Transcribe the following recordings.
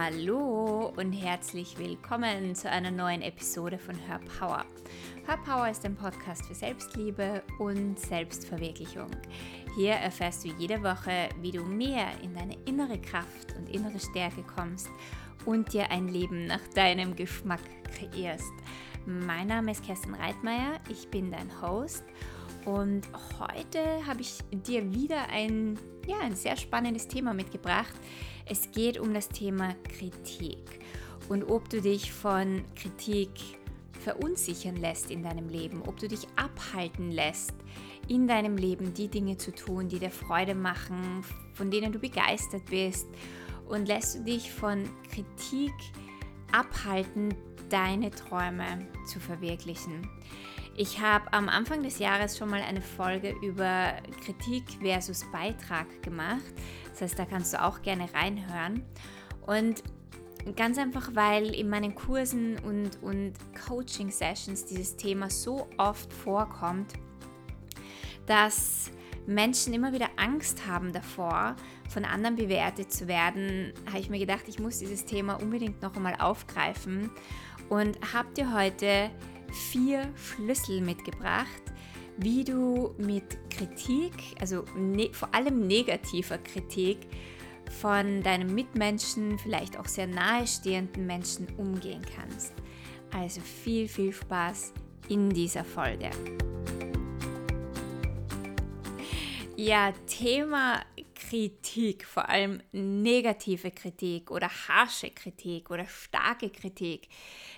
Hallo und herzlich willkommen zu einer neuen Episode von Hör Power. Hör Power ist ein Podcast für Selbstliebe und Selbstverwirklichung. Hier erfährst du jede Woche, wie du mehr in deine innere Kraft und innere Stärke kommst und dir ein Leben nach deinem Geschmack kreierst. Mein Name ist Kerstin Reitmeier, ich bin dein Host und heute habe ich dir wieder ein, ja, ein sehr spannendes Thema mitgebracht. Es geht um das Thema Kritik und ob du dich von Kritik verunsichern lässt in deinem Leben, ob du dich abhalten lässt, in deinem Leben die Dinge zu tun, die dir Freude machen, von denen du begeistert bist und lässt du dich von Kritik abhalten, deine Träume zu verwirklichen. Ich habe am Anfang des Jahres schon mal eine Folge über Kritik versus Beitrag gemacht. Das heißt, da kannst du auch gerne reinhören. Und ganz einfach, weil in meinen Kursen und, und Coaching-Sessions dieses Thema so oft vorkommt, dass Menschen immer wieder Angst haben davor, von anderen bewertet zu werden, habe ich mir gedacht, ich muss dieses Thema unbedingt noch einmal aufgreifen und habe dir heute vier Schlüssel mitgebracht, wie du mit Kritik, also ne, vor allem negativer Kritik, von deinem Mitmenschen, vielleicht auch sehr nahestehenden Menschen umgehen kannst. Also viel, viel Spaß in dieser Folge. Ja, Thema Kritik, vor allem negative Kritik oder harsche Kritik oder starke Kritik,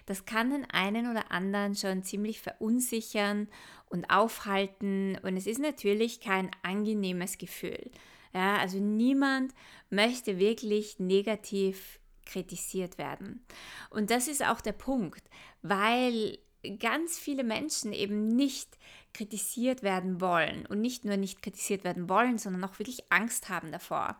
das kann den einen oder anderen schon ziemlich verunsichern und aufhalten und es ist natürlich kein angenehmes Gefühl. Ja, also niemand möchte wirklich negativ kritisiert werden. Und das ist auch der Punkt, weil ganz viele Menschen eben nicht kritisiert werden wollen. Und nicht nur nicht kritisiert werden wollen, sondern auch wirklich Angst haben davor.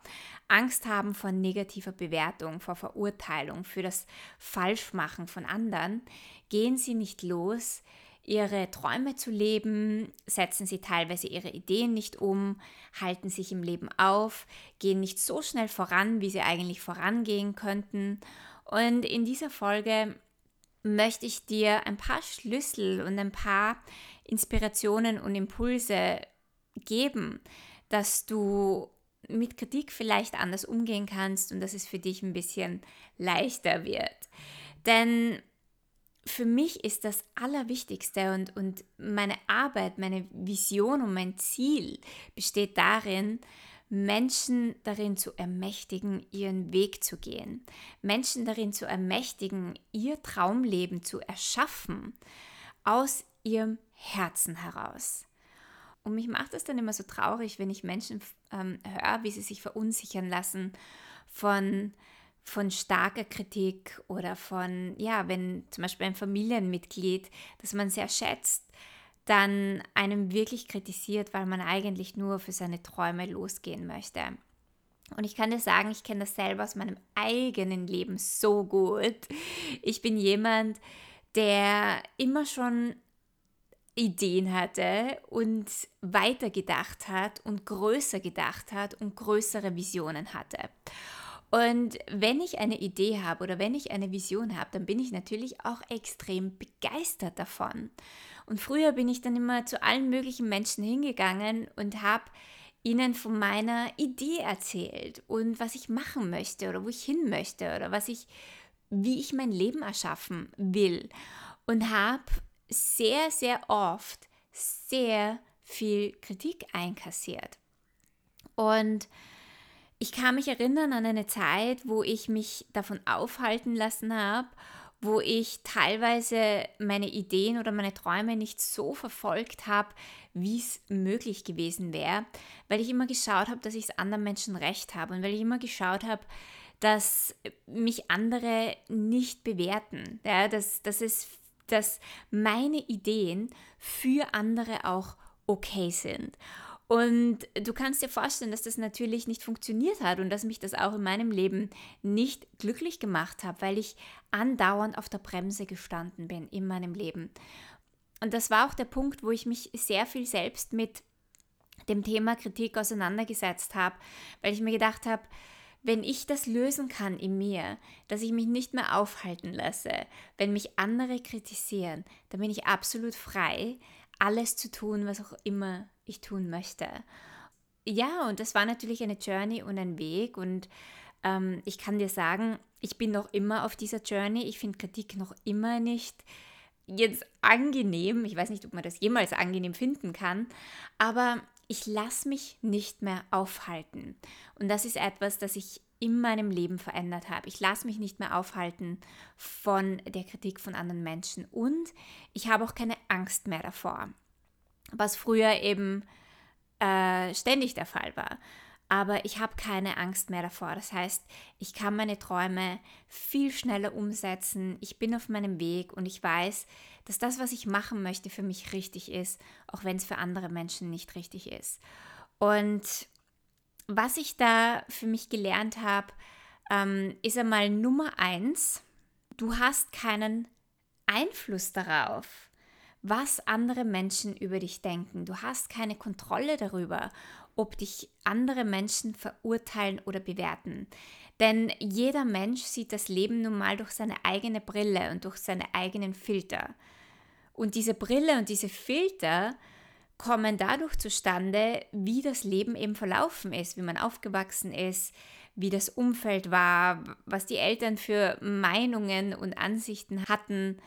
Angst haben vor negativer Bewertung, vor Verurteilung, für das Falschmachen von anderen, gehen sie nicht los, ihre Träume zu leben, setzen sie teilweise ihre Ideen nicht um, halten sich im Leben auf, gehen nicht so schnell voran, wie sie eigentlich vorangehen könnten. Und in dieser Folge möchte ich dir ein paar Schlüssel und ein paar Inspirationen und Impulse geben, dass du mit Kritik vielleicht anders umgehen kannst und dass es für dich ein bisschen leichter wird. Denn für mich ist das Allerwichtigste und, und meine Arbeit, meine Vision und mein Ziel besteht darin, Menschen darin zu ermächtigen, ihren Weg zu gehen, Menschen darin zu ermächtigen, ihr Traumleben zu erschaffen aus ihrem Herzen heraus. Und mich macht es dann immer so traurig, wenn ich Menschen ähm, höre, wie sie sich verunsichern lassen von, von starker Kritik oder von, ja, wenn zum Beispiel ein Familienmitglied, das man sehr schätzt, dann einem wirklich kritisiert, weil man eigentlich nur für seine Träume losgehen möchte. Und ich kann dir sagen, ich kenne das selber aus meinem eigenen Leben so gut. Ich bin jemand, der immer schon Ideen hatte und weitergedacht hat und größer gedacht hat und größere Visionen hatte. Und wenn ich eine Idee habe oder wenn ich eine Vision habe, dann bin ich natürlich auch extrem begeistert davon. Und früher bin ich dann immer zu allen möglichen Menschen hingegangen und habe ihnen von meiner Idee erzählt und was ich machen möchte oder wo ich hin möchte oder was ich, wie ich mein Leben erschaffen will. Und habe sehr, sehr oft sehr viel Kritik einkassiert. Und ich kann mich erinnern an eine Zeit, wo ich mich davon aufhalten lassen habe, wo ich teilweise meine Ideen oder meine Träume nicht so verfolgt habe, wie es möglich gewesen wäre, weil ich immer geschaut habe, dass ich es anderen Menschen recht habe und weil ich immer geschaut habe, dass mich andere nicht bewerten, ja, dass, dass es dass meine Ideen für andere auch okay sind. Und du kannst dir vorstellen, dass das natürlich nicht funktioniert hat und dass mich das auch in meinem Leben nicht glücklich gemacht hat, weil ich andauernd auf der Bremse gestanden bin in meinem Leben. Und das war auch der Punkt, wo ich mich sehr viel selbst mit dem Thema Kritik auseinandergesetzt habe, weil ich mir gedacht habe, wenn ich das lösen kann in mir, dass ich mich nicht mehr aufhalten lasse, wenn mich andere kritisieren, dann bin ich absolut frei, alles zu tun, was auch immer ich tun möchte. Ja, und das war natürlich eine Journey und ein Weg und ähm, ich kann dir sagen, ich bin noch immer auf dieser Journey. Ich finde Kritik noch immer nicht jetzt angenehm. Ich weiß nicht, ob man das jemals angenehm finden kann, aber ich lasse mich nicht mehr aufhalten. Und das ist etwas, das ich in meinem Leben verändert habe. Ich lasse mich nicht mehr aufhalten von der Kritik von anderen Menschen und ich habe auch keine Angst mehr davor, was früher eben äh, ständig der Fall war aber ich habe keine Angst mehr davor. Das heißt, ich kann meine Träume viel schneller umsetzen. Ich bin auf meinem Weg und ich weiß, dass das, was ich machen möchte, für mich richtig ist, auch wenn es für andere Menschen nicht richtig ist. Und was ich da für mich gelernt habe, ähm, ist einmal Nummer eins, du hast keinen Einfluss darauf, was andere Menschen über dich denken. Du hast keine Kontrolle darüber, ob dich andere Menschen verurteilen oder bewerten. Denn jeder Mensch sieht das Leben nun mal durch seine eigene Brille und durch seine eigenen Filter. Und diese Brille und diese Filter kommen dadurch zustande, wie das Leben eben verlaufen ist, wie man aufgewachsen ist, wie das Umfeld war, was die Eltern für Meinungen und Ansichten hatten,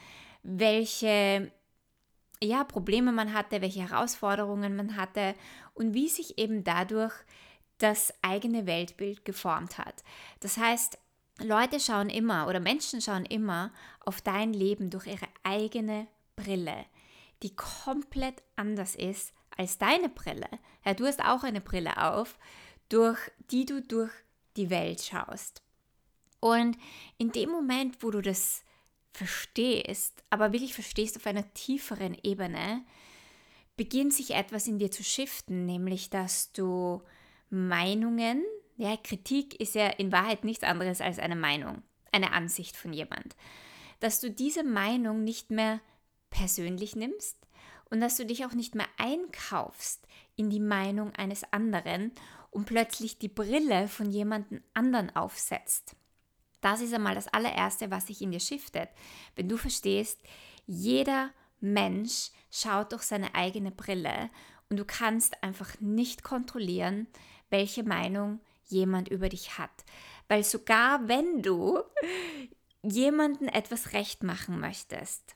welche ja, Probleme man hatte, welche Herausforderungen man hatte und wie sich eben dadurch das eigene Weltbild geformt hat. Das heißt, Leute schauen immer oder Menschen schauen immer auf dein Leben durch ihre eigene Brille, die komplett anders ist als deine Brille. Ja, du hast auch eine Brille auf, durch die du durch die Welt schaust. Und in dem Moment, wo du das verstehst, aber wirklich verstehst auf einer tieferen Ebene, beginnt sich etwas in dir zu shiften, nämlich dass du Meinungen, ja, Kritik ist ja in Wahrheit nichts anderes als eine Meinung, eine Ansicht von jemand, dass du diese Meinung nicht mehr persönlich nimmst und dass du dich auch nicht mehr einkaufst in die Meinung eines anderen und plötzlich die Brille von jemandem anderen aufsetzt. Das ist einmal das allererste, was sich in dir shiftet. Wenn du verstehst, jeder Mensch schaut durch seine eigene Brille und du kannst einfach nicht kontrollieren, welche Meinung jemand über dich hat. Weil sogar wenn du jemanden etwas recht machen möchtest,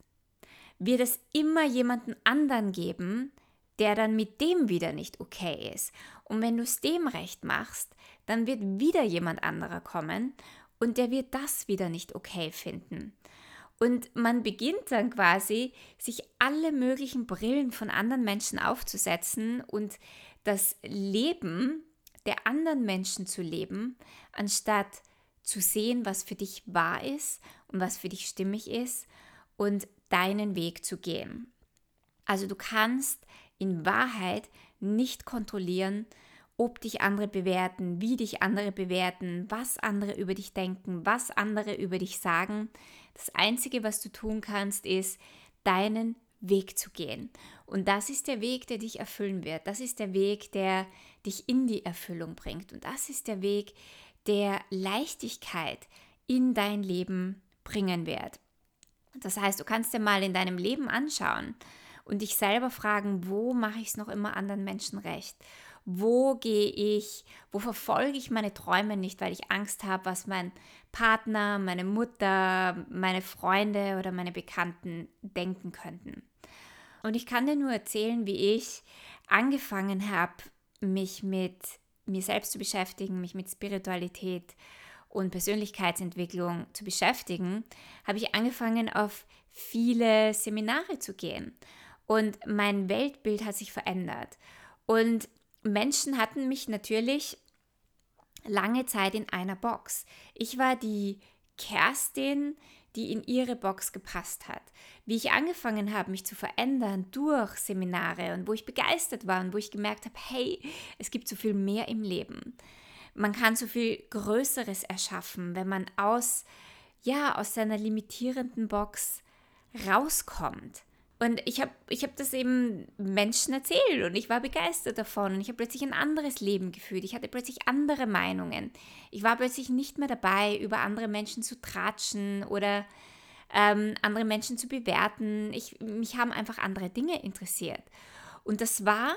wird es immer jemanden anderen geben, der dann mit dem wieder nicht okay ist. Und wenn du es dem recht machst, dann wird wieder jemand anderer kommen und der wird das wieder nicht okay finden. Und man beginnt dann quasi, sich alle möglichen Brillen von anderen Menschen aufzusetzen und das Leben der anderen Menschen zu leben, anstatt zu sehen, was für dich wahr ist und was für dich stimmig ist und deinen Weg zu gehen. Also du kannst in Wahrheit nicht kontrollieren, ob dich andere bewerten, wie dich andere bewerten, was andere über dich denken, was andere über dich sagen. Das Einzige, was du tun kannst, ist deinen Weg zu gehen. Und das ist der Weg, der dich erfüllen wird. Das ist der Weg, der dich in die Erfüllung bringt. Und das ist der Weg, der Leichtigkeit in dein Leben bringen wird. Das heißt, du kannst dir mal in deinem Leben anschauen und dich selber fragen, wo mache ich es noch immer anderen Menschen recht? Wo gehe ich, wo verfolge ich meine Träume nicht, weil ich Angst habe, was mein Partner, meine Mutter, meine Freunde oder meine Bekannten denken könnten. Und ich kann dir nur erzählen, wie ich angefangen habe, mich mit mir selbst zu beschäftigen, mich mit Spiritualität und Persönlichkeitsentwicklung zu beschäftigen, habe ich angefangen, auf viele Seminare zu gehen. Und mein Weltbild hat sich verändert. Und Menschen hatten mich natürlich lange Zeit in einer Box. Ich war die Kerstin, die in ihre Box gepasst hat. Wie ich angefangen habe, mich zu verändern durch Seminare und wo ich begeistert war und wo ich gemerkt habe, hey, es gibt so viel mehr im Leben. Man kann so viel Größeres erschaffen, wenn man aus, ja, aus seiner limitierenden Box rauskommt. Und ich habe ich hab das eben Menschen erzählt und ich war begeistert davon und ich habe plötzlich ein anderes Leben gefühlt. Ich hatte plötzlich andere Meinungen. Ich war plötzlich nicht mehr dabei, über andere Menschen zu tratschen oder ähm, andere Menschen zu bewerten. Ich, mich haben einfach andere Dinge interessiert. Und das war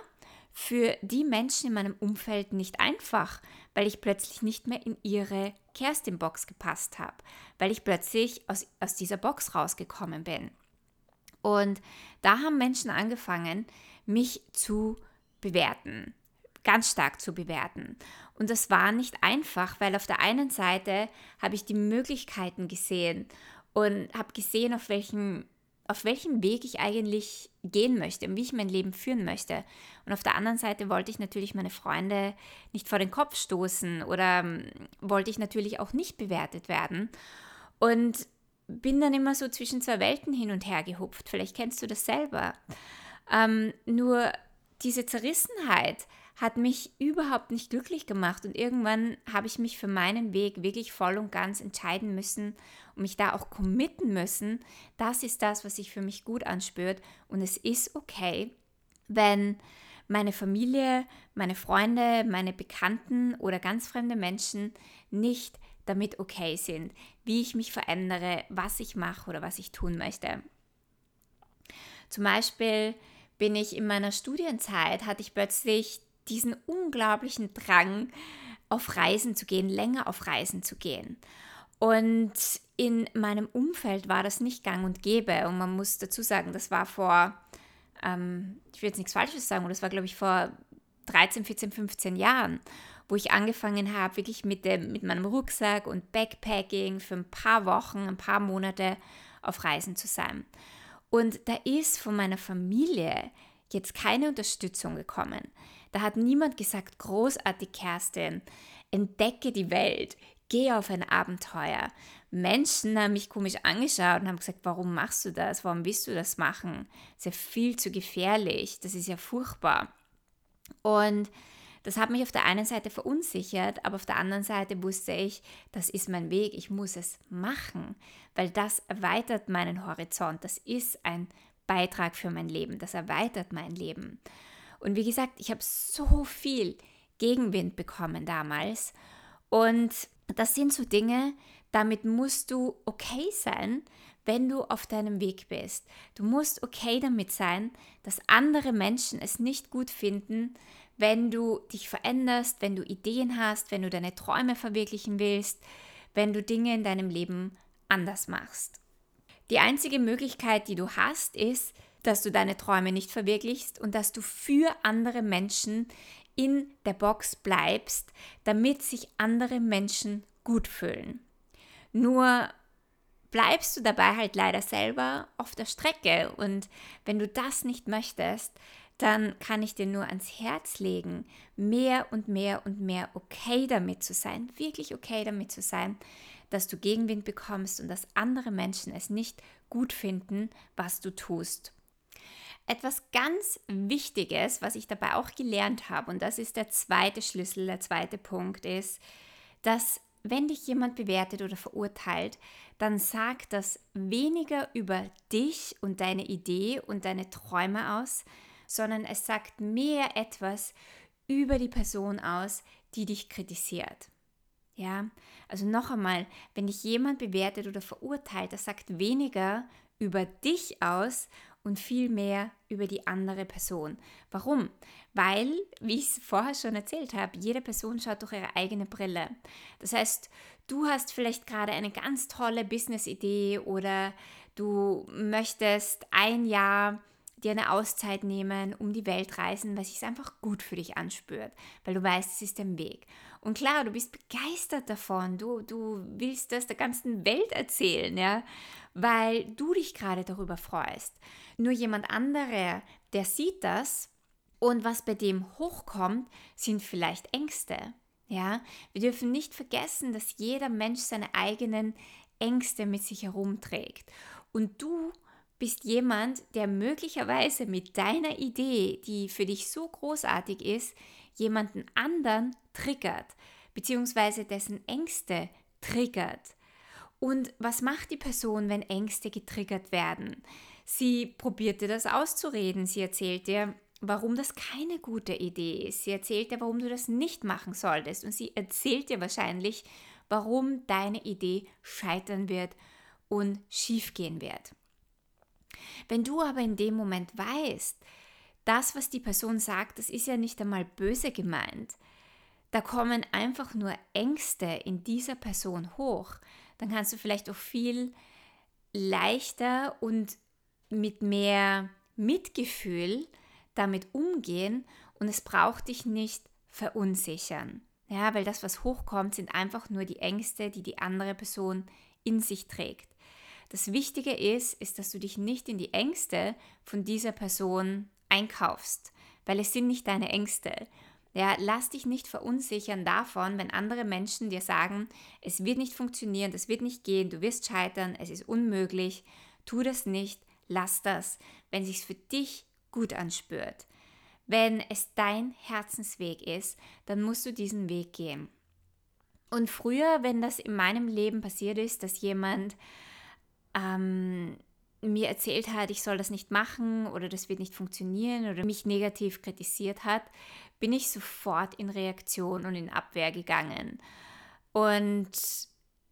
für die Menschen in meinem Umfeld nicht einfach, weil ich plötzlich nicht mehr in ihre Kerstin-Box gepasst habe, weil ich plötzlich aus, aus dieser Box rausgekommen bin. Und da haben Menschen angefangen, mich zu bewerten, ganz stark zu bewerten. Und das war nicht einfach, weil auf der einen Seite habe ich die Möglichkeiten gesehen und habe gesehen, auf welchem, auf welchem Weg ich eigentlich gehen möchte und wie ich mein Leben führen möchte. Und auf der anderen Seite wollte ich natürlich meine Freunde nicht vor den Kopf stoßen oder ähm, wollte ich natürlich auch nicht bewertet werden. Und bin dann immer so zwischen zwei Welten hin und her gehupft. Vielleicht kennst du das selber. Ähm, nur diese Zerrissenheit hat mich überhaupt nicht glücklich gemacht und irgendwann habe ich mich für meinen Weg wirklich voll und ganz entscheiden müssen und mich da auch committen müssen. Das ist das, was sich für mich gut anspürt und es ist okay, wenn meine Familie, meine Freunde, meine Bekannten oder ganz fremde Menschen nicht damit okay sind, wie ich mich verändere, was ich mache oder was ich tun möchte. Zum Beispiel bin ich in meiner Studienzeit, hatte ich plötzlich diesen unglaublichen Drang, auf Reisen zu gehen, länger auf Reisen zu gehen. Und in meinem Umfeld war das nicht gang und gäbe. Und man muss dazu sagen, das war vor, ähm, ich will jetzt nichts Falsches sagen, das war, glaube ich, vor 13, 14, 15 Jahren wo ich angefangen habe, wirklich mit, dem, mit meinem Rucksack und Backpacking für ein paar Wochen, ein paar Monate auf Reisen zu sein. Und da ist von meiner Familie jetzt keine Unterstützung gekommen. Da hat niemand gesagt, großartig Kerstin, entdecke die Welt, geh auf ein Abenteuer. Menschen haben mich komisch angeschaut und haben gesagt, warum machst du das? Warum willst du das machen? Das ist ja viel zu gefährlich, das ist ja furchtbar. Und das hat mich auf der einen Seite verunsichert, aber auf der anderen Seite wusste ich, das ist mein Weg, ich muss es machen, weil das erweitert meinen Horizont, das ist ein Beitrag für mein Leben, das erweitert mein Leben. Und wie gesagt, ich habe so viel Gegenwind bekommen damals und das sind so Dinge, damit musst du okay sein, wenn du auf deinem Weg bist. Du musst okay damit sein, dass andere Menschen es nicht gut finden, wenn du dich veränderst, wenn du Ideen hast, wenn du deine Träume verwirklichen willst, wenn du Dinge in deinem Leben anders machst. Die einzige Möglichkeit, die du hast, ist, dass du deine Träume nicht verwirklichst und dass du für andere Menschen in der Box bleibst, damit sich andere Menschen gut fühlen. Nur bleibst du dabei halt leider selber auf der Strecke und wenn du das nicht möchtest, dann kann ich dir nur ans Herz legen, mehr und mehr und mehr okay damit zu sein, wirklich okay damit zu sein, dass du Gegenwind bekommst und dass andere Menschen es nicht gut finden, was du tust. Etwas ganz Wichtiges, was ich dabei auch gelernt habe, und das ist der zweite Schlüssel, der zweite Punkt, ist, dass wenn dich jemand bewertet oder verurteilt, dann sagt das weniger über dich und deine Idee und deine Träume aus, sondern es sagt mehr etwas über die Person aus, die dich kritisiert. Ja, also noch einmal, wenn dich jemand bewertet oder verurteilt, das sagt weniger über dich aus und viel mehr über die andere Person. Warum? Weil, wie ich es vorher schon erzählt habe, jede Person schaut durch ihre eigene Brille. Das heißt, du hast vielleicht gerade eine ganz tolle Business-Idee oder du möchtest ein Jahr dir eine Auszeit nehmen, um die Welt reisen, weil sich einfach gut für dich anspürt, weil du weißt, es ist der Weg. Und klar, du bist begeistert davon, du, du willst das der ganzen Welt erzählen, ja, weil du dich gerade darüber freust. Nur jemand anderer, der sieht das und was bei dem hochkommt, sind vielleicht Ängste. Ja, wir dürfen nicht vergessen, dass jeder Mensch seine eigenen Ängste mit sich herumträgt. Und du bist jemand, der möglicherweise mit deiner Idee, die für dich so großartig ist, jemanden anderen triggert, beziehungsweise dessen Ängste triggert. Und was macht die Person, wenn Ängste getriggert werden? Sie probiert dir das auszureden. Sie erzählt dir, warum das keine gute Idee ist. Sie erzählt dir, warum du das nicht machen solltest. Und sie erzählt dir wahrscheinlich, warum deine Idee scheitern wird und schiefgehen wird. Wenn du aber in dem Moment weißt, das, was die Person sagt, das ist ja nicht einmal böse gemeint. Da kommen einfach nur Ängste in dieser Person hoch. Dann kannst du vielleicht auch viel leichter und mit mehr Mitgefühl damit umgehen und es braucht dich nicht verunsichern. Ja, weil das, was hochkommt, sind einfach nur die Ängste, die die andere Person in sich trägt. Das Wichtige ist, ist, dass du dich nicht in die Ängste von dieser Person einkaufst, weil es sind nicht deine Ängste. Ja, lass dich nicht verunsichern davon, wenn andere Menschen dir sagen, es wird nicht funktionieren, das wird nicht gehen, du wirst scheitern, es ist unmöglich. Tu das nicht, lass das, wenn es sich für dich gut anspürt. Wenn es dein Herzensweg ist, dann musst du diesen Weg gehen. Und früher, wenn das in meinem Leben passiert ist, dass jemand ähm, mir erzählt hat, ich soll das nicht machen oder das wird nicht funktionieren oder mich negativ kritisiert hat, bin ich sofort in Reaktion und in Abwehr gegangen. Und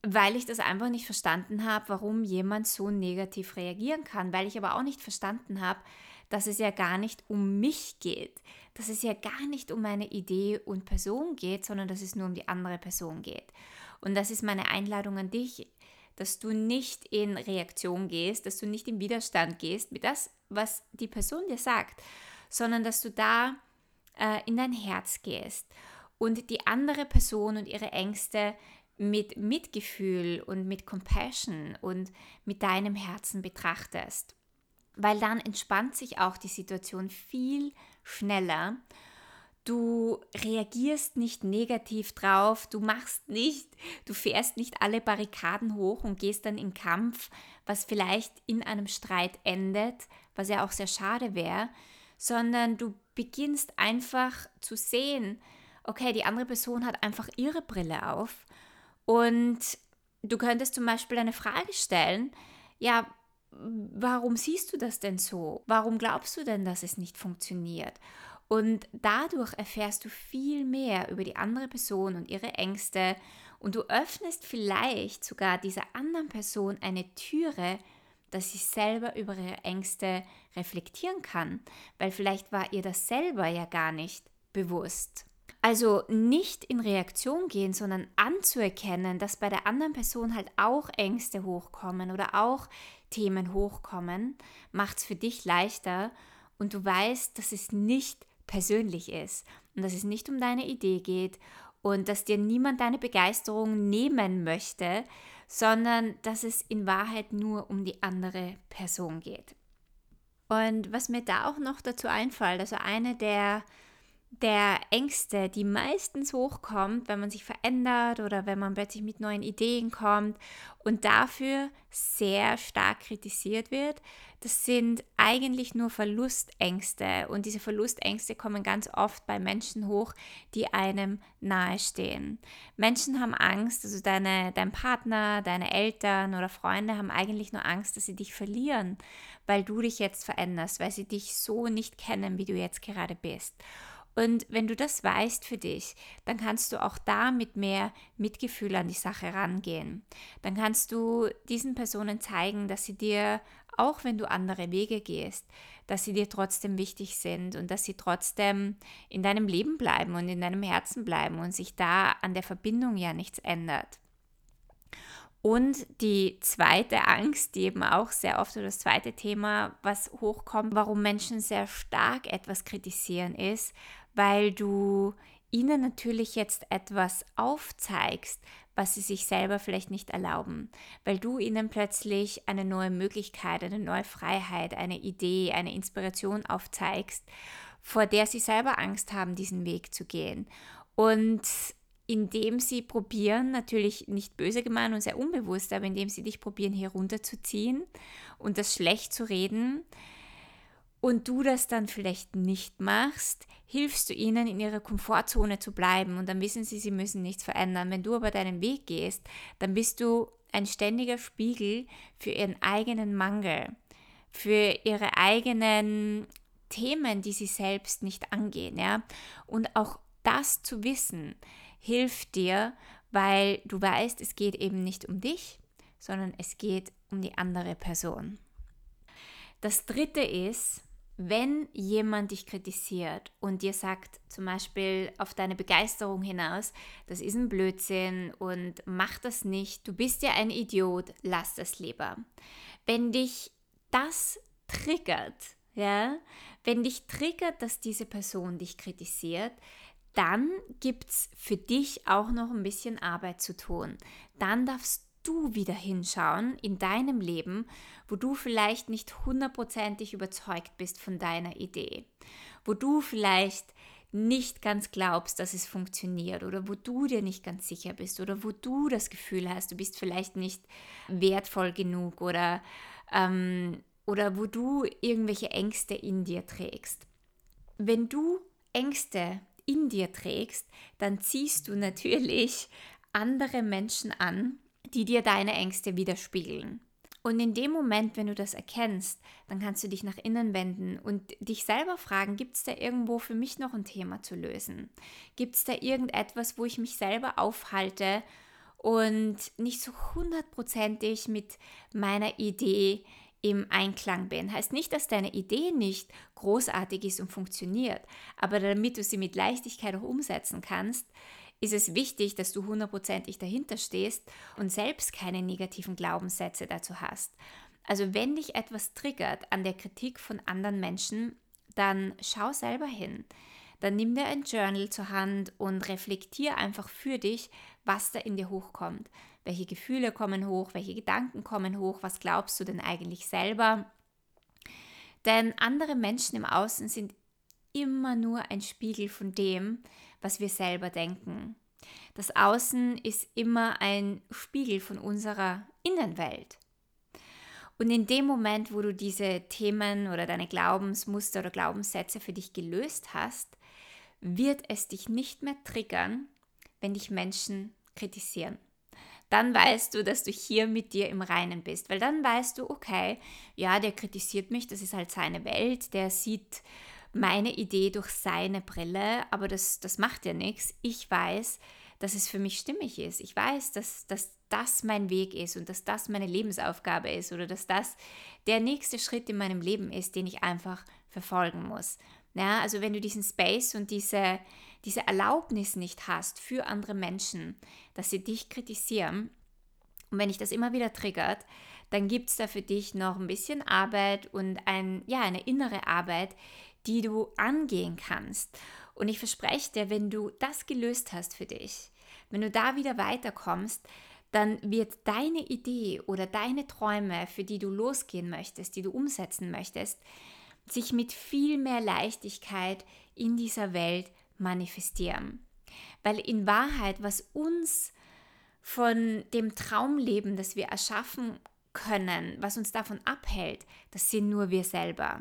weil ich das einfach nicht verstanden habe, warum jemand so negativ reagieren kann, weil ich aber auch nicht verstanden habe, dass es ja gar nicht um mich geht, dass es ja gar nicht um meine Idee und Person geht, sondern dass es nur um die andere Person geht. Und das ist meine Einladung an dich dass du nicht in Reaktion gehst, dass du nicht in Widerstand gehst mit das, was die Person dir sagt, sondern dass du da äh, in dein Herz gehst und die andere Person und ihre Ängste mit Mitgefühl und mit Compassion und mit deinem Herzen betrachtest. Weil dann entspannt sich auch die Situation viel schneller Du reagierst nicht negativ drauf, du machst nicht, du fährst nicht alle Barrikaden hoch und gehst dann in Kampf, was vielleicht in einem Streit endet, was ja auch sehr schade wäre, sondern du beginnst einfach zu sehen, okay, die andere Person hat einfach ihre Brille auf und du könntest zum Beispiel eine Frage stellen, ja, warum siehst du das denn so? Warum glaubst du denn, dass es nicht funktioniert? Und dadurch erfährst du viel mehr über die andere Person und ihre Ängste und du öffnest vielleicht sogar dieser anderen Person eine Türe, dass sie selber über ihre Ängste reflektieren kann, weil vielleicht war ihr das selber ja gar nicht bewusst. Also nicht in Reaktion gehen, sondern anzuerkennen, dass bei der anderen Person halt auch Ängste hochkommen oder auch Themen hochkommen, macht es für dich leichter und du weißt, dass es nicht persönlich ist und dass es nicht um deine Idee geht und dass dir niemand deine Begeisterung nehmen möchte, sondern dass es in Wahrheit nur um die andere Person geht. Und was mir da auch noch dazu einfällt, also eine der der Ängste, die meistens hochkommt, wenn man sich verändert oder wenn man plötzlich mit neuen Ideen kommt und dafür sehr stark kritisiert wird, das sind eigentlich nur Verlustängste. Und diese Verlustängste kommen ganz oft bei Menschen hoch, die einem nahestehen. Menschen haben Angst, also deine, dein Partner, deine Eltern oder Freunde haben eigentlich nur Angst, dass sie dich verlieren, weil du dich jetzt veränderst, weil sie dich so nicht kennen, wie du jetzt gerade bist. Und wenn du das weißt für dich, dann kannst du auch da mit mehr Mitgefühl an die Sache rangehen. Dann kannst du diesen Personen zeigen, dass sie dir, auch wenn du andere Wege gehst, dass sie dir trotzdem wichtig sind und dass sie trotzdem in deinem Leben bleiben und in deinem Herzen bleiben und sich da an der Verbindung ja nichts ändert. Und die zweite Angst, die eben auch sehr oft oder das zweite Thema, was hochkommt, warum Menschen sehr stark etwas kritisieren, ist, weil du ihnen natürlich jetzt etwas aufzeigst, was sie sich selber vielleicht nicht erlauben, weil du ihnen plötzlich eine neue Möglichkeit, eine neue Freiheit, eine Idee, eine Inspiration aufzeigst, vor der sie selber Angst haben, diesen Weg zu gehen. Und indem sie probieren, natürlich nicht böse gemeint und sehr unbewusst, aber indem sie dich probieren, hier runterzuziehen und das schlecht zu reden, und du das dann vielleicht nicht machst, hilfst du ihnen in ihrer Komfortzone zu bleiben und dann wissen sie, sie müssen nichts verändern. Wenn du aber deinen Weg gehst, dann bist du ein ständiger Spiegel für ihren eigenen Mangel, für ihre eigenen Themen, die sie selbst nicht angehen, ja? Und auch das zu wissen hilft dir, weil du weißt, es geht eben nicht um dich, sondern es geht um die andere Person. Das dritte ist, wenn jemand dich kritisiert und dir sagt, zum Beispiel auf deine Begeisterung hinaus, das ist ein Blödsinn und mach das nicht, du bist ja ein Idiot, lass das lieber. Wenn dich das triggert, ja, wenn dich triggert, dass diese Person dich kritisiert, dann gibt es für dich auch noch ein bisschen Arbeit zu tun. Dann darfst du wieder hinschauen in deinem Leben, wo du vielleicht nicht hundertprozentig überzeugt bist von deiner Idee, wo du vielleicht nicht ganz glaubst, dass es funktioniert oder wo du dir nicht ganz sicher bist oder wo du das Gefühl hast, du bist vielleicht nicht wertvoll genug oder, ähm, oder wo du irgendwelche Ängste in dir trägst. Wenn du Ängste in dir trägst, dann ziehst du natürlich andere Menschen an, die dir deine Ängste widerspiegeln. Und in dem Moment, wenn du das erkennst, dann kannst du dich nach innen wenden und dich selber fragen, gibt es da irgendwo für mich noch ein Thema zu lösen? Gibt es da irgendetwas, wo ich mich selber aufhalte und nicht so hundertprozentig mit meiner Idee im Einklang bin. Heißt nicht, dass deine Idee nicht großartig ist und funktioniert, aber damit du sie mit Leichtigkeit auch umsetzen kannst, ist es wichtig, dass du hundertprozentig dahinter stehst und selbst keine negativen Glaubenssätze dazu hast. Also wenn dich etwas triggert an der Kritik von anderen Menschen, dann schau selber hin. Dann nimm dir ein Journal zur Hand und reflektier einfach für dich, was da in dir hochkommt. Welche Gefühle kommen hoch, welche Gedanken kommen hoch, was glaubst du denn eigentlich selber? Denn andere Menschen im Außen sind immer nur ein Spiegel von dem, was wir selber denken. Das Außen ist immer ein Spiegel von unserer Innenwelt. Und in dem Moment, wo du diese Themen oder deine Glaubensmuster oder Glaubenssätze für dich gelöst hast, wird es dich nicht mehr triggern, wenn dich Menschen kritisieren. Dann weißt du, dass du hier mit dir im Reinen bist, weil dann weißt du, okay, ja, der kritisiert mich, das ist halt seine Welt, der sieht meine Idee durch seine Brille, aber das, das macht ja nichts. Ich weiß, dass es für mich stimmig ist. Ich weiß, dass, dass das mein Weg ist und dass das meine Lebensaufgabe ist oder dass das der nächste Schritt in meinem Leben ist, den ich einfach verfolgen muss. Ja, also wenn du diesen Space und diese, diese Erlaubnis nicht hast für andere Menschen, dass sie dich kritisieren, und wenn dich das immer wieder triggert, dann gibt es da für dich noch ein bisschen Arbeit und ein, ja, eine innere Arbeit, die du angehen kannst. Und ich verspreche dir, wenn du das gelöst hast für dich, wenn du da wieder weiterkommst, dann wird deine Idee oder deine Träume, für die du losgehen möchtest, die du umsetzen möchtest, sich mit viel mehr Leichtigkeit in dieser Welt manifestieren. Weil in Wahrheit, was uns von dem Traumleben, das wir erschaffen können, was uns davon abhält, das sind nur wir selber.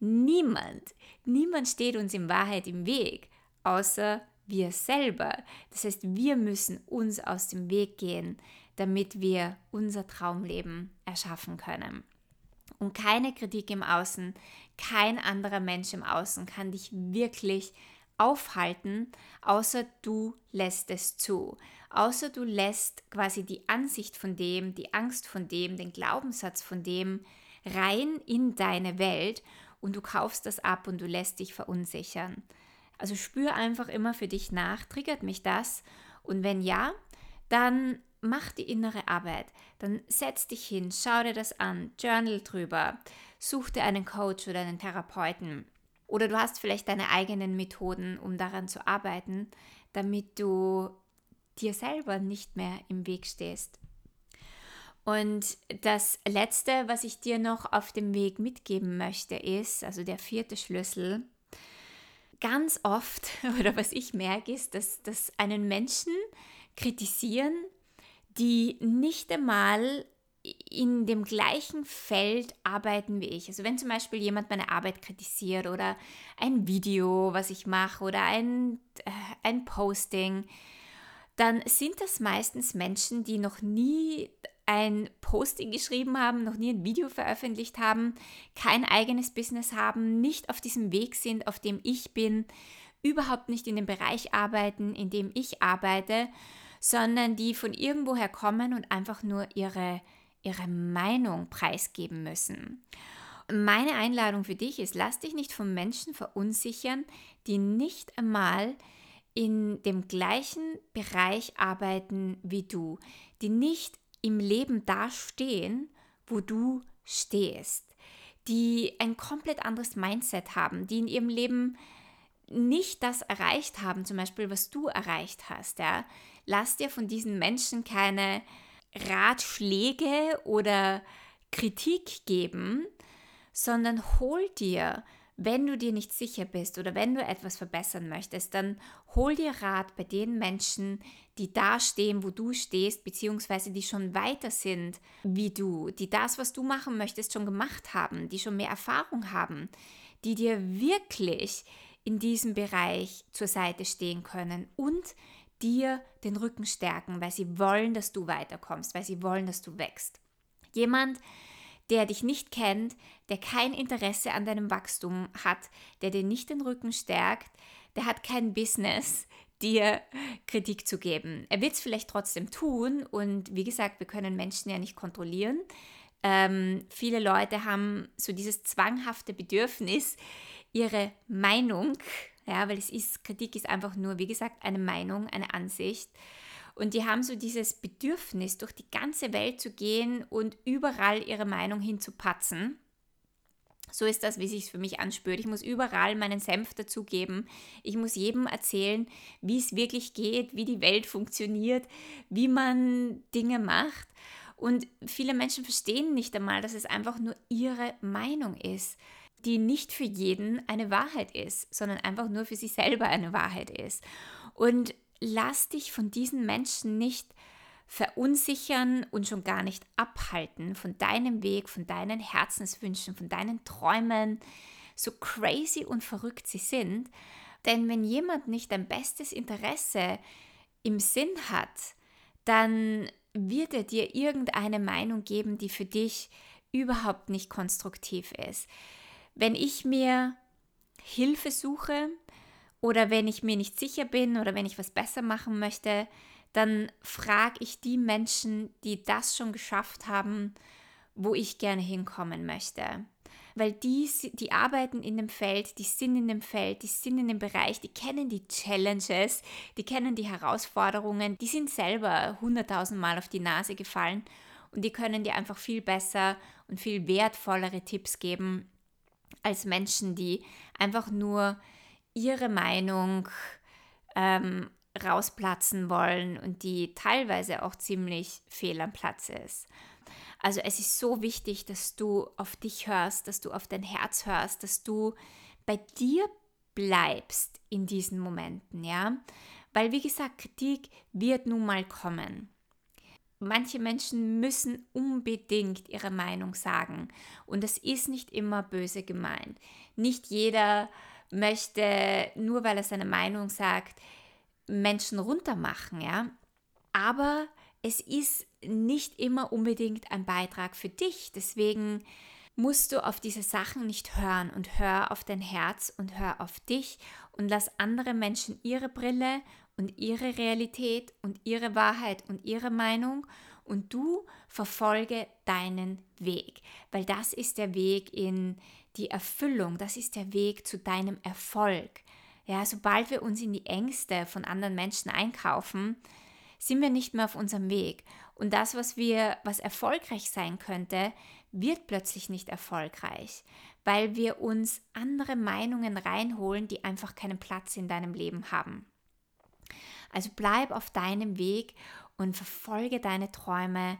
Niemand, niemand steht uns in Wahrheit im Weg, außer wir selber. Das heißt, wir müssen uns aus dem Weg gehen, damit wir unser Traumleben erschaffen können. Und keine Kritik im Außen, kein anderer Mensch im Außen kann dich wirklich aufhalten, außer du lässt es zu. Außer du lässt quasi die Ansicht von dem, die Angst von dem, den Glaubenssatz von dem rein in deine Welt und du kaufst das ab und du lässt dich verunsichern. Also spür einfach immer für dich nach, triggert mich das? Und wenn ja, dann mach die innere Arbeit. Dann setz dich hin, schau dir das an, journal drüber, such dir einen Coach oder einen Therapeuten. Oder du hast vielleicht deine eigenen Methoden, um daran zu arbeiten, damit du dir selber nicht mehr im Weg stehst. Und das Letzte, was ich dir noch auf dem Weg mitgeben möchte, ist, also der vierte Schlüssel, ganz oft, oder was ich merke, ist, dass, dass einen Menschen kritisieren, die nicht einmal in dem gleichen Feld arbeiten wie ich. Also wenn zum Beispiel jemand meine Arbeit kritisiert oder ein Video, was ich mache oder ein, äh, ein Posting, dann sind das meistens Menschen, die noch nie ein Posting geschrieben haben, noch nie ein Video veröffentlicht haben, kein eigenes Business haben, nicht auf diesem Weg sind, auf dem ich bin, überhaupt nicht in dem Bereich arbeiten, in dem ich arbeite, sondern die von irgendwoher kommen und einfach nur ihre, ihre Meinung preisgeben müssen. Meine Einladung für dich ist, lass dich nicht von Menschen verunsichern, die nicht einmal in dem gleichen Bereich arbeiten wie du, die nicht im Leben dastehen, wo du stehst, die ein komplett anderes Mindset haben, die in ihrem Leben nicht das erreicht haben, zum Beispiel was du erreicht hast. Ja? Lass dir von diesen Menschen keine Ratschläge oder Kritik geben, sondern hol dir wenn du dir nicht sicher bist oder wenn du etwas verbessern möchtest, dann hol dir Rat bei den Menschen, die da stehen, wo du stehst, beziehungsweise die schon weiter sind wie du, die das, was du machen möchtest, schon gemacht haben, die schon mehr Erfahrung haben, die dir wirklich in diesem Bereich zur Seite stehen können und dir den Rücken stärken, weil sie wollen, dass du weiterkommst, weil sie wollen, dass du wächst. Jemand, der dich nicht kennt, der kein Interesse an deinem Wachstum hat, der dir nicht den Rücken stärkt, der hat kein Business, dir Kritik zu geben. Er wird es vielleicht trotzdem tun und wie gesagt, wir können Menschen ja nicht kontrollieren. Ähm, viele Leute haben so dieses zwanghafte Bedürfnis, ihre Meinung, ja, weil es ist, Kritik ist einfach nur, wie gesagt, eine Meinung, eine Ansicht, und die haben so dieses Bedürfnis, durch die ganze Welt zu gehen und überall ihre Meinung hinzupatzen. So ist das, wie sich für mich anspürt. Ich muss überall meinen Senf dazugeben. Ich muss jedem erzählen, wie es wirklich geht, wie die Welt funktioniert, wie man Dinge macht. Und viele Menschen verstehen nicht einmal, dass es einfach nur ihre Meinung ist, die nicht für jeden eine Wahrheit ist, sondern einfach nur für sich selber eine Wahrheit ist. Und lass dich von diesen Menschen nicht verunsichern und schon gar nicht abhalten von deinem Weg, von deinen Herzenswünschen, von deinen Träumen, so crazy und verrückt sie sind. Denn wenn jemand nicht dein bestes Interesse im Sinn hat, dann wird er dir irgendeine Meinung geben, die für dich überhaupt nicht konstruktiv ist. Wenn ich mir Hilfe suche, oder wenn ich mir nicht sicher bin oder wenn ich was besser machen möchte, dann frage ich die Menschen, die das schon geschafft haben, wo ich gerne hinkommen möchte. Weil die, die arbeiten in dem Feld, die sind in dem Feld, die sind in dem Bereich, die kennen die Challenges, die kennen die Herausforderungen, die sind selber hunderttausend Mal auf die Nase gefallen und die können dir einfach viel besser und viel wertvollere Tipps geben als Menschen, die einfach nur ihre Meinung ähm, rausplatzen wollen und die teilweise auch ziemlich fehl am Platz ist. Also es ist so wichtig, dass du auf dich hörst, dass du auf dein Herz hörst, dass du bei dir bleibst in diesen Momenten, ja? Weil wie gesagt, Kritik wird nun mal kommen. Manche Menschen müssen unbedingt ihre Meinung sagen und das ist nicht immer böse gemeint. Nicht jeder möchte, nur weil er seine Meinung sagt, Menschen runtermachen, ja. Aber es ist nicht immer unbedingt ein Beitrag für dich. Deswegen musst du auf diese Sachen nicht hören und hör auf dein Herz und hör auf dich und lass andere Menschen ihre Brille und ihre Realität und ihre Wahrheit und ihre Meinung und du verfolge deinen Weg, weil das ist der Weg in die Erfüllung, das ist der Weg zu deinem Erfolg. Ja, sobald wir uns in die Ängste von anderen Menschen einkaufen, sind wir nicht mehr auf unserem Weg. Und das, was wir, was erfolgreich sein könnte, wird plötzlich nicht erfolgreich, weil wir uns andere Meinungen reinholen, die einfach keinen Platz in deinem Leben haben. Also bleib auf deinem Weg und verfolge deine Träume,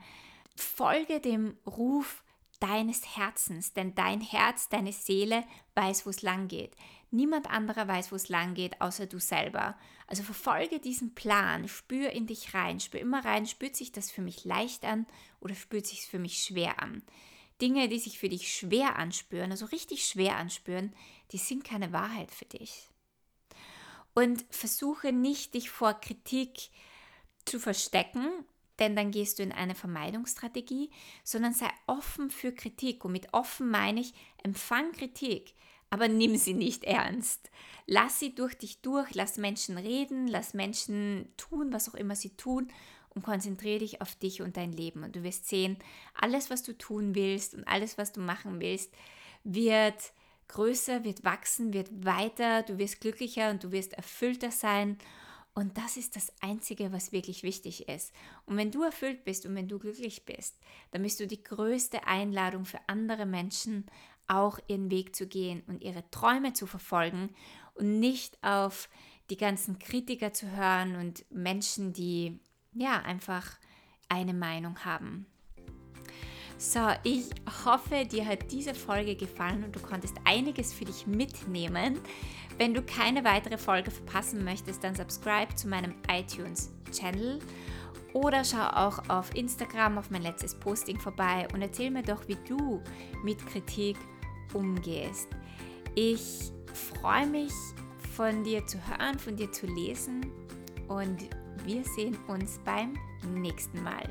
folge dem Ruf deines Herzens, denn dein Herz, deine Seele weiß, wo es lang geht. Niemand anderer weiß, wo es lang geht, außer du selber. Also verfolge diesen Plan, spür in dich rein, spür immer rein, spürt sich das für mich leicht an oder spürt sich für mich schwer an. Dinge, die sich für dich schwer anspüren, also richtig schwer anspüren, die sind keine Wahrheit für dich. Und versuche nicht, dich vor Kritik zu verstecken, denn dann gehst du in eine Vermeidungsstrategie, sondern sei offen für Kritik. Und mit offen meine ich, empfang Kritik, aber nimm sie nicht ernst. Lass sie durch dich durch, lass Menschen reden, lass Menschen tun, was auch immer sie tun und konzentriere dich auf dich und dein Leben. Und du wirst sehen, alles, was du tun willst und alles, was du machen willst, wird größer, wird wachsen, wird weiter, du wirst glücklicher und du wirst erfüllter sein. Und das ist das Einzige, was wirklich wichtig ist. Und wenn du erfüllt bist und wenn du glücklich bist, dann bist du die größte Einladung für andere Menschen, auch ihren Weg zu gehen und ihre Träume zu verfolgen und nicht auf die ganzen Kritiker zu hören und Menschen, die ja einfach eine Meinung haben. So, ich hoffe, dir hat diese Folge gefallen und du konntest einiges für dich mitnehmen. Wenn du keine weitere Folge verpassen möchtest, dann subscribe zu meinem iTunes-Channel oder schau auch auf Instagram auf mein letztes Posting vorbei und erzähl mir doch, wie du mit Kritik umgehst. Ich freue mich, von dir zu hören, von dir zu lesen und wir sehen uns beim nächsten Mal.